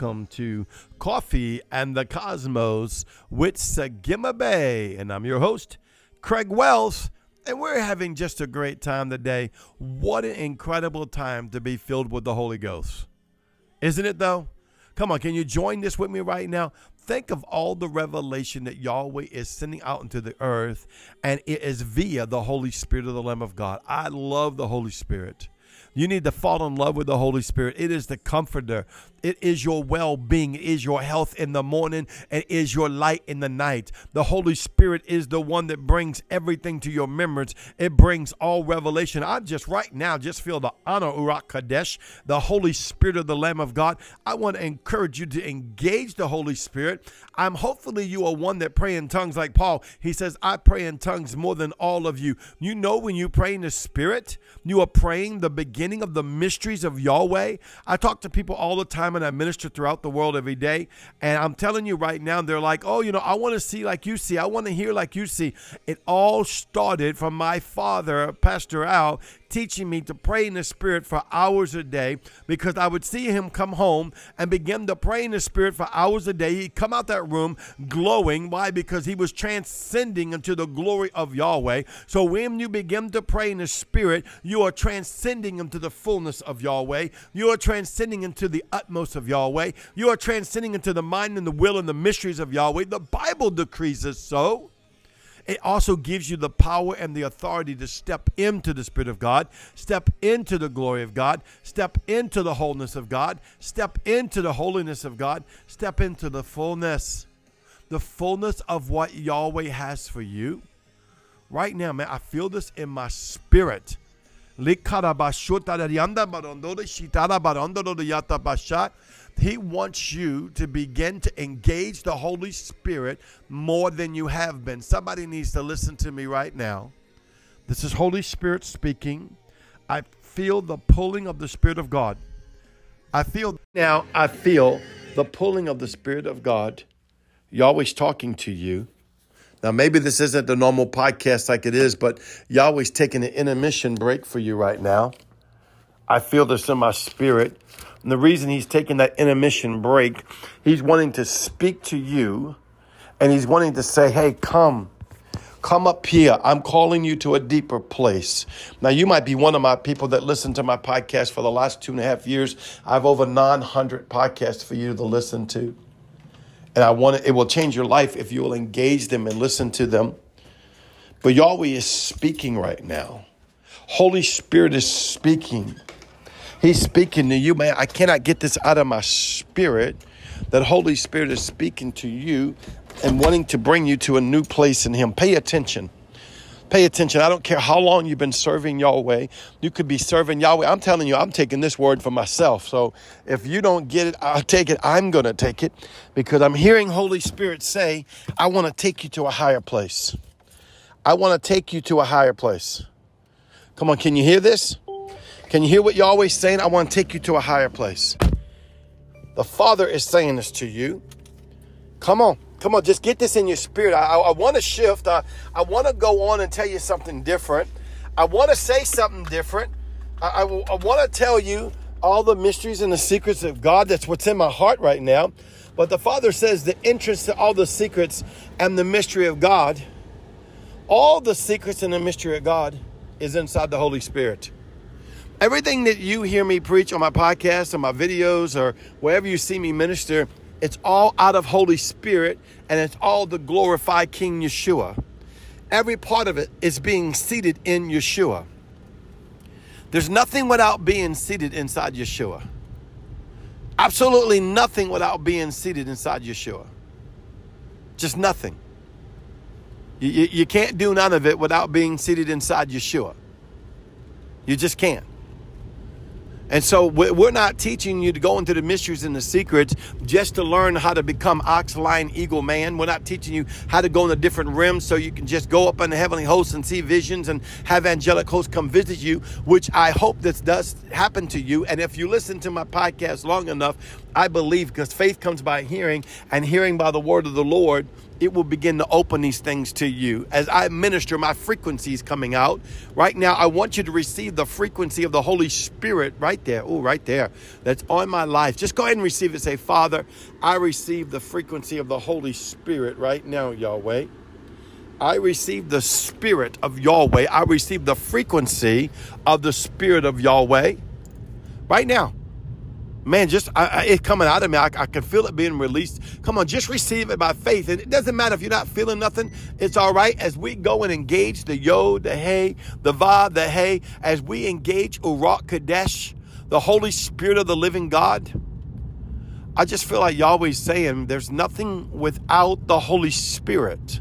welcome to Coffee and the Cosmos with Sagima Bay. And I'm your host, Craig Wells, and we're having just a great time today. What an incredible time to be filled with the Holy Ghost. Isn't it, though? Come on, can you join this with me right now? Think of all the revelation that Yahweh is sending out into the earth, and it is via the Holy Spirit of the Lamb of God. I love the Holy Spirit. You need to fall in love with the Holy Spirit. It is the comforter. It is your well being, it is your health in the morning, It is your light in the night. The Holy Spirit is the one that brings everything to your remembrance. It brings all revelation. I just right now just feel the honor, Ruach Kadesh, the Holy Spirit of the Lamb of God. I want to encourage you to engage the Holy Spirit. I'm hopefully you are one that pray in tongues like Paul. He says, I pray in tongues more than all of you. You know, when you pray in the Spirit, you are praying the beginning of the mysteries of Yahweh. I talk to people all the time time and I minister throughout the world every day. And I'm telling you right now, they're like, oh, you know, I want to see like you see. I want to hear like you see. It all started from my father, Pastor Al, teaching me to pray in the Spirit for hours a day because I would see him come home and begin to pray in the Spirit for hours a day. He'd come out that room glowing. Why? Because he was transcending into the glory of Yahweh. So when you begin to pray in the Spirit, you are transcending into the fullness of Yahweh. You are transcending into the utmost of Yahweh. You are transcending into the mind and the will and the mysteries of Yahweh. The Bible decrees it so. It also gives you the power and the authority to step into the Spirit of God, step into the glory of God, step into the wholeness of God, step into the holiness of God, step into the fullness, the fullness of what Yahweh has for you. Right now, man, I feel this in my spirit. He wants you to begin to engage the Holy Spirit more than you have been. Somebody needs to listen to me right now. This is Holy Spirit speaking. I feel the pulling of the Spirit of God. I feel now, I feel the pulling of the Spirit of God. Yahweh's talking to you. Now, maybe this isn't the normal podcast like it is, but Yahweh's taking an intermission break for you right now. I feel this in my spirit. And the reason he's taking that intermission break, he's wanting to speak to you and he's wanting to say, hey, come. Come up here. I'm calling you to a deeper place. Now, you might be one of my people that listen to my podcast for the last two and a half years. I have over 900 podcasts for you to listen to. And I want it, it will change your life if you will engage them and listen to them. But Yahweh is speaking right now. Holy Spirit is speaking. He's speaking to you, man. I cannot get this out of my spirit. That Holy Spirit is speaking to you and wanting to bring you to a new place in Him. Pay attention. Pay attention. I don't care how long you've been serving Yahweh. You could be serving Yahweh. I'm telling you, I'm taking this word for myself. So if you don't get it, I'll take it. I'm going to take it because I'm hearing Holy Spirit say, I want to take you to a higher place. I want to take you to a higher place. Come on, can you hear this? Can you hear what Yahweh's saying? I want to take you to a higher place. The Father is saying this to you. Come on. Come on, just get this in your spirit. I, I, I want to shift. I, I want to go on and tell you something different. I want to say something different. I, I, I want to tell you all the mysteries and the secrets of God. That's what's in my heart right now. But the Father says the entrance to all the secrets and the mystery of God, all the secrets and the mystery of God is inside the Holy Spirit. Everything that you hear me preach on my podcast, on my videos, or wherever you see me minister, it's all out of Holy Spirit and it's all to glorify King Yeshua. Every part of it is being seated in Yeshua. There's nothing without being seated inside Yeshua. Absolutely nothing without being seated inside Yeshua. Just nothing. You, you, you can't do none of it without being seated inside Yeshua. You just can't. And so we're not teaching you to go into the mysteries and the secrets just to learn how to become ox, lion, eagle, man. We're not teaching you how to go in a different realm so you can just go up in the heavenly hosts and see visions and have angelic hosts come visit you, which I hope this does happen to you. And if you listen to my podcast long enough, I believe because faith comes by hearing and hearing by the word of the Lord it will begin to open these things to you. As I minister, my frequencies coming out. Right now, I want you to receive the frequency of the Holy Spirit right there. Oh, right there. That's on my life. Just go ahead and receive it. Say, Father, I receive the frequency of the Holy Spirit right now, Yahweh. I receive the Spirit of Yahweh. I receive the frequency of the Spirit of Yahweh right now man, just I, I, it's coming out of me. I, I, can feel it being released. Come on, just receive it by faith. And it doesn't matter if you're not feeling nothing. It's all right as we go and engage the Yod, the Hey, the Vav, the Hey, as we engage Ruach Kadesh, the Holy Spirit of the living God. I just feel like Yahweh's saying there's nothing without the Holy Spirit.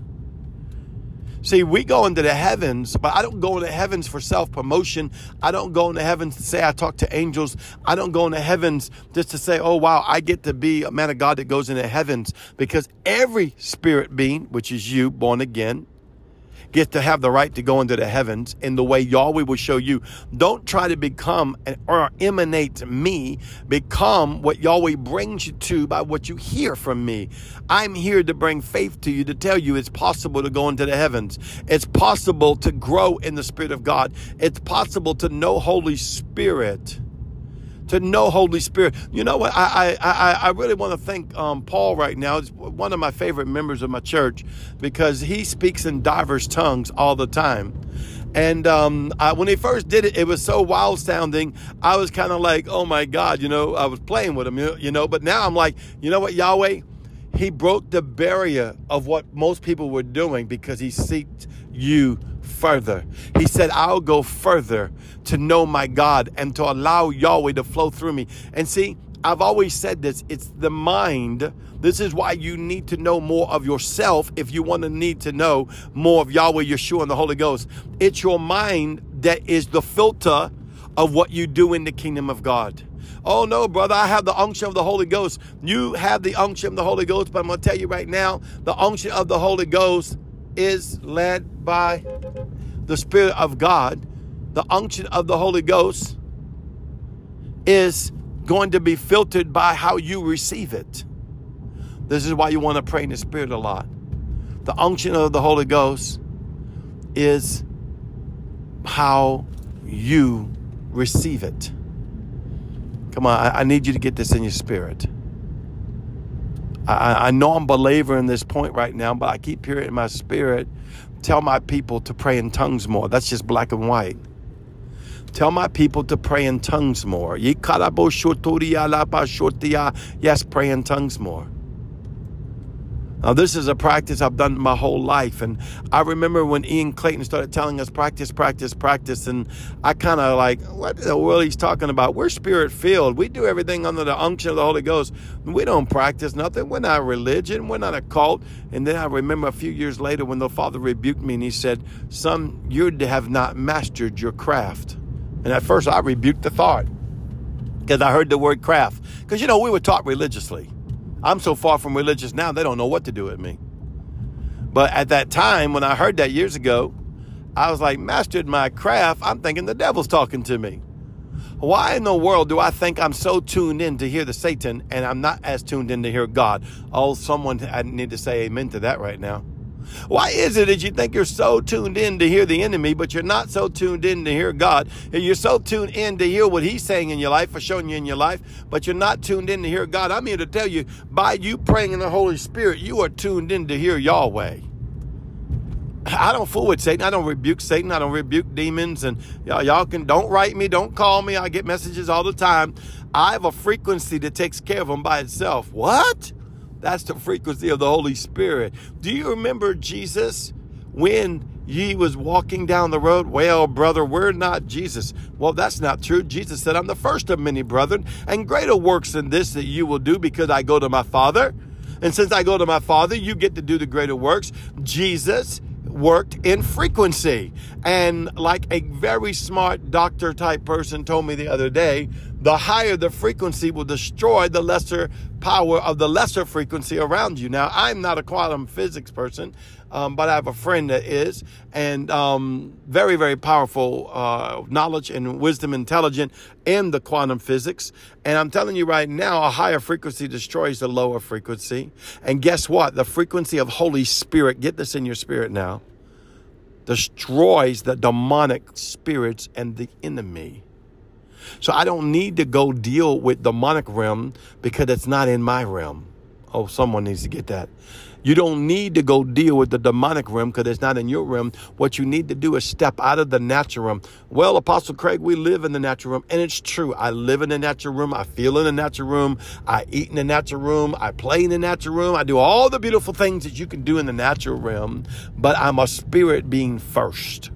See, we go into the heavens, but I don't go into the heavens for self promotion. I don't go into the heavens to say I talk to angels. I don't go into the heavens just to say, oh, wow, I get to be a man of God that goes into the heavens because every spirit being, which is you, born again, get to have the right to go into the heavens in the way Yahweh will show you. Don't try to become or emanate me. Become what Yahweh brings you to by what you hear from me. I'm here to bring faith to you, to tell you it's possible to go into the heavens. It's possible to grow in the Spirit of God. It's possible to know Holy Spirit to know Holy Spirit. You know what? I I I, really want to thank um, Paul right now. He's one of my favorite members of my church because he speaks in diverse tongues all the time. And um, I, when he first did it, it was so wild sounding. I was kind of like, oh my God, you know, I was playing with him, you know. But now I'm like, you know what, Yahweh? He broke the barrier of what most people were doing because he seeked you further. He said, I'll go further to know my God and to allow Yahweh to flow through me. And see, I've always said this it's the mind. This is why you need to know more of yourself if you want to need to know more of Yahweh, Yeshua, and the Holy Ghost. It's your mind that is the filter of what you do in the kingdom of God. Oh no, brother, I have the unction of the Holy Ghost. You have the unction of the Holy Ghost, but I'm going to tell you right now the unction of the Holy Ghost is led by the Spirit of God. The unction of the Holy Ghost is going to be filtered by how you receive it. This is why you want to pray in the Spirit a lot. The unction of the Holy Ghost is how you receive it. Come on, I, I need you to get this in your spirit. I, I know I'm belaboring this point right now, but I keep hearing in my spirit tell my people to pray in tongues more. That's just black and white. Tell my people to pray in tongues more. Yes, pray in tongues more. Now, this is a practice I've done my whole life. And I remember when Ian Clayton started telling us practice, practice, practice. And I kind of like, what the world he's talking about? We're spirit filled. We do everything under the unction of the Holy Ghost. We don't practice nothing. We're not a religion. We're not a cult. And then I remember a few years later when the Father rebuked me and he said, Son, you have not mastered your craft. And at first I rebuked the thought because I heard the word craft. Because, you know, we were taught religiously. I'm so far from religious now, they don't know what to do with me. But at that time, when I heard that years ago, I was like, mastered my craft. I'm thinking the devil's talking to me. Why in the world do I think I'm so tuned in to hear the Satan and I'm not as tuned in to hear God? Oh, someone, I need to say amen to that right now. Why is it that you think you're so tuned in to hear the enemy, but you're not so tuned in to hear God? And you're so tuned in to hear what He's saying in your life or showing you in your life, but you're not tuned in to hear God. I'm here to tell you, by you praying in the Holy Spirit, you are tuned in to hear Yahweh. I don't fool with Satan. I don't rebuke Satan. I don't rebuke demons. And y'all, y'all can don't write me, don't call me. I get messages all the time. I have a frequency that takes care of them by itself. What? That's the frequency of the Holy Spirit. Do you remember Jesus when he was walking down the road? Well, brother, we're not Jesus. Well, that's not true. Jesus said, I'm the first of many brethren, and greater works than this that you will do because I go to my Father. And since I go to my Father, you get to do the greater works. Jesus worked in frequency. And like a very smart doctor type person told me the other day, the higher the frequency will destroy the lesser power of the lesser frequency around you. Now, I'm not a quantum physics person, um, but I have a friend that is, and um, very, very powerful uh, knowledge and wisdom, intelligent in the quantum physics. And I'm telling you right now, a higher frequency destroys the lower frequency. And guess what? The frequency of Holy Spirit, get this in your spirit now, destroys the demonic spirits and the enemy. So I don't need to go deal with the demonic realm because it's not in my realm. Oh, someone needs to get that. You don't need to go deal with the demonic realm because it's not in your realm. What you need to do is step out of the natural realm. Well, Apostle Craig, we live in the natural realm, and it's true. I live in the natural room. I feel in the natural room. I eat in the natural room. I play in the natural room. I do all the beautiful things that you can do in the natural realm, but I'm a spirit being first.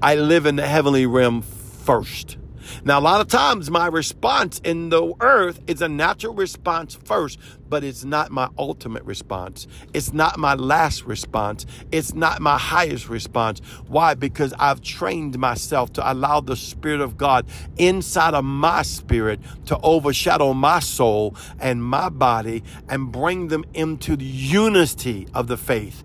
I live in the heavenly realm first. Now, a lot of times my response in the earth is a natural response first, but it's not my ultimate response. It's not my last response. It's not my highest response. Why? Because I've trained myself to allow the Spirit of God inside of my spirit to overshadow my soul and my body and bring them into the unity of the faith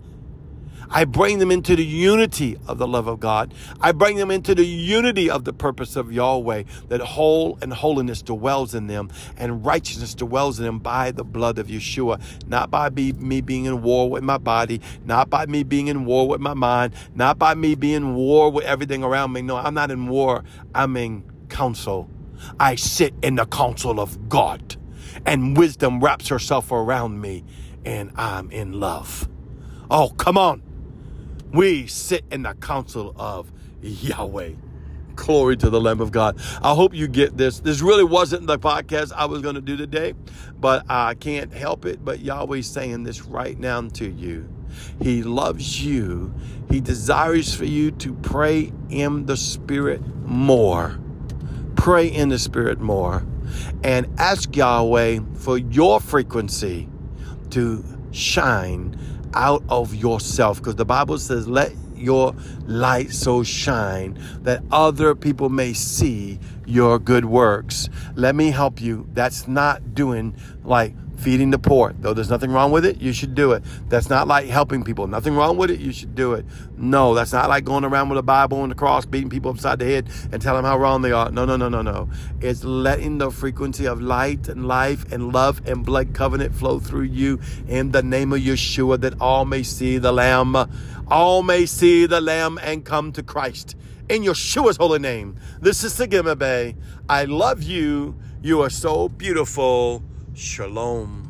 I bring them into the unity of the love of God. I bring them into the unity of the purpose of Yahweh, that whole and holiness dwells in them and righteousness dwells in them by the blood of Yeshua, not by me being in war with my body, not by me being in war with my mind, not by me being in war with everything around me. No, I'm not in war. I'm in counsel. I sit in the counsel of God, and wisdom wraps herself around me, and I'm in love. Oh, come on. We sit in the council of Yahweh. Glory to the Lamb of God. I hope you get this. This really wasn't the podcast I was going to do today, but I can't help it. But Yahweh's saying this right now to you. He loves you. He desires for you to pray in the Spirit more. Pray in the Spirit more. And ask Yahweh for your frequency to shine out of yourself because the Bible says, let your light so shine that other people may see your good works. Let me help you. That's not doing like feeding the poor. Though there's nothing wrong with it, you should do it. That's not like helping people. Nothing wrong with it, you should do it. No, that's not like going around with a Bible and the cross, beating people upside the head and telling them how wrong they are. No, no, no, no, no. It's letting the frequency of light and life and love and blood covenant flow through you in the name of Yeshua that all may see the Lamb. All may see the Lamb and come to Christ. In Yeshua's holy name. This is Sigima Bay. I love you. You are so beautiful. Shalom.